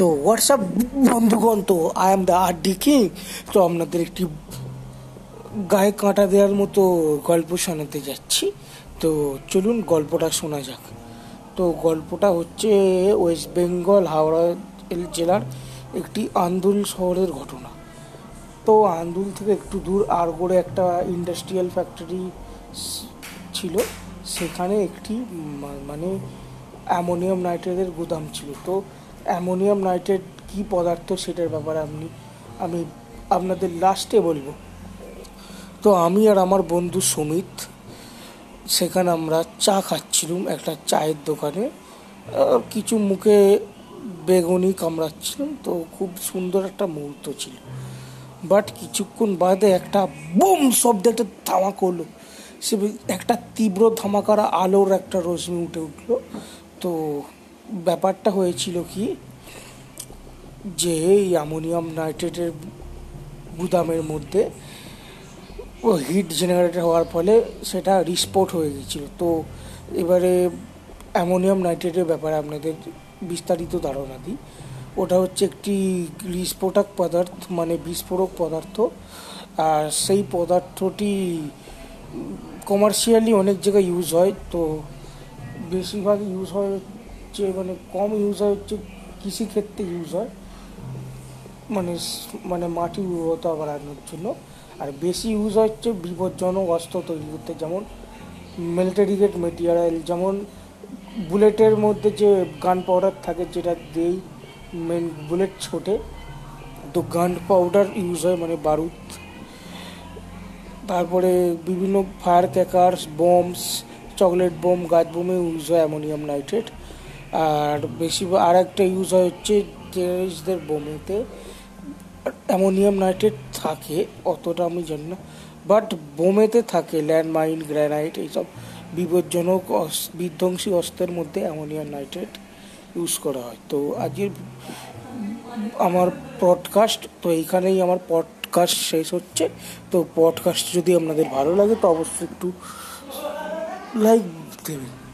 তো হোয়াটসঅ্যাপ বন্ধুগণ তো I am the R D king তো আপনাদের একটি গায়ে কাঁটা দেওয়ার মতো গল্প শোনাতে যাচ্ছি। তো চলুন গল্পটা শোনা যাক। তো গল্পটা হচ্ছে ওয়েস্ট বেঙ্গল হাওড়া জেলার একটি আন্দুল শহরের ঘটনা। তো আন্দুল থেকে একটু দূর আর আরগোড়ে একটা ইন্ডাস্ট্রিয়াল ফ্যাক্টরি ছিল। সেখানে একটি মানে অ্যামোনিয়াম নাইট্রেটের গুদাম ছিল। তো অ্যামোনিয়াম নাইট্রেট কী পদার্থ সেটার ব্যাপারে আপনি, আমি আপনাদের লাস্টে বলব। তো আমি আর আমার বন্ধু সুমিত, সেখানে আমরা চা খাচ্ছিলাম একটা চায়ের দোকানে। কিছু মুখে বেগুনি কামড়াচ্ছিলাম, তো খুব সুন্দর একটা মুহূর্ত ছিল। বাট কিছুক্ষণ বাদে একটা বুম শব্দ একটা ধামাক হলো সে একটা তীব্র ধামাকার আলোর একটা রশ্মি উঠে উঠল। তো ব্যাপারটা হয়েছিল কি যে এই অ্যামোনিয়াম নাইট্রেটের গুদামের মধ্যে ও হিট জেনারেটর হওয়ার ফলে সেটা রিস্পোর্ট হয়ে গেছিল। তো এবারে অ্যামোনিয়াম নাইট্রেটের ব্যাপারে আপনাদের বিস্তারিত ধারণা দিই। ওটা হচ্ছে একটি বিস্ফোটক পদার্থ মানে বিস্ফোরক পদার্থ। আর সেই পদার্থটি কমার্শিয়ালি অনেক জায়গায় ইউজ হয়। তো বেশিরভাগ ইউজ হয় হচ্ছে মানে কম ইউজ হয় হচ্ছে কৃষিক্ষেত্রে ইউজ হয়। মানে মানে মাটি উর্বরতা বাড়ানোর জন্য। আর বেশি ইউজ হচ্ছে বিপজ্জনক অস্ত্র তৈরি করতে, যেমন মিলিটারি গ্রেড মেটেরিয়াল যেমন বুলেটের মধ্যে যে গান পাউডার থাকে যেটা দিয়েই মেন বুলেট ছোটে, তো গান পাউডার ইউজ হয় মানে বারুদ। তারপরে বিভিন্ন fire crackers bombs chocolate bomb গাছ বোমে ইউজ হয় অ্যামোনিয়াম নাইট্রেট আর বেশি আর একটা ইউজ হয় হচ্ছে টেররিস্টদের বোমেতে অ্যামোনিয়াম নাইট্রেট থাকে, অতটা আমি জানি না। বাট বোমেতে থাকে, ল্যান্ডমাইন, গ্রানাইট, এইসব বিপজ্জনক বিধ্বংসী অস্ত্রের মধ্যে অ্যামোনিয়াম নাইট্রেট ইউজ করা হয়। তো আজকের আমার পডকাস্ট তো এইখানেই আমার পডকাস্ট শেষ হচ্ছে। তো পডকাস্ট যদি আপনাদের ভালো লাগে, তো অবশ্যই একটু লাইক দেবেন।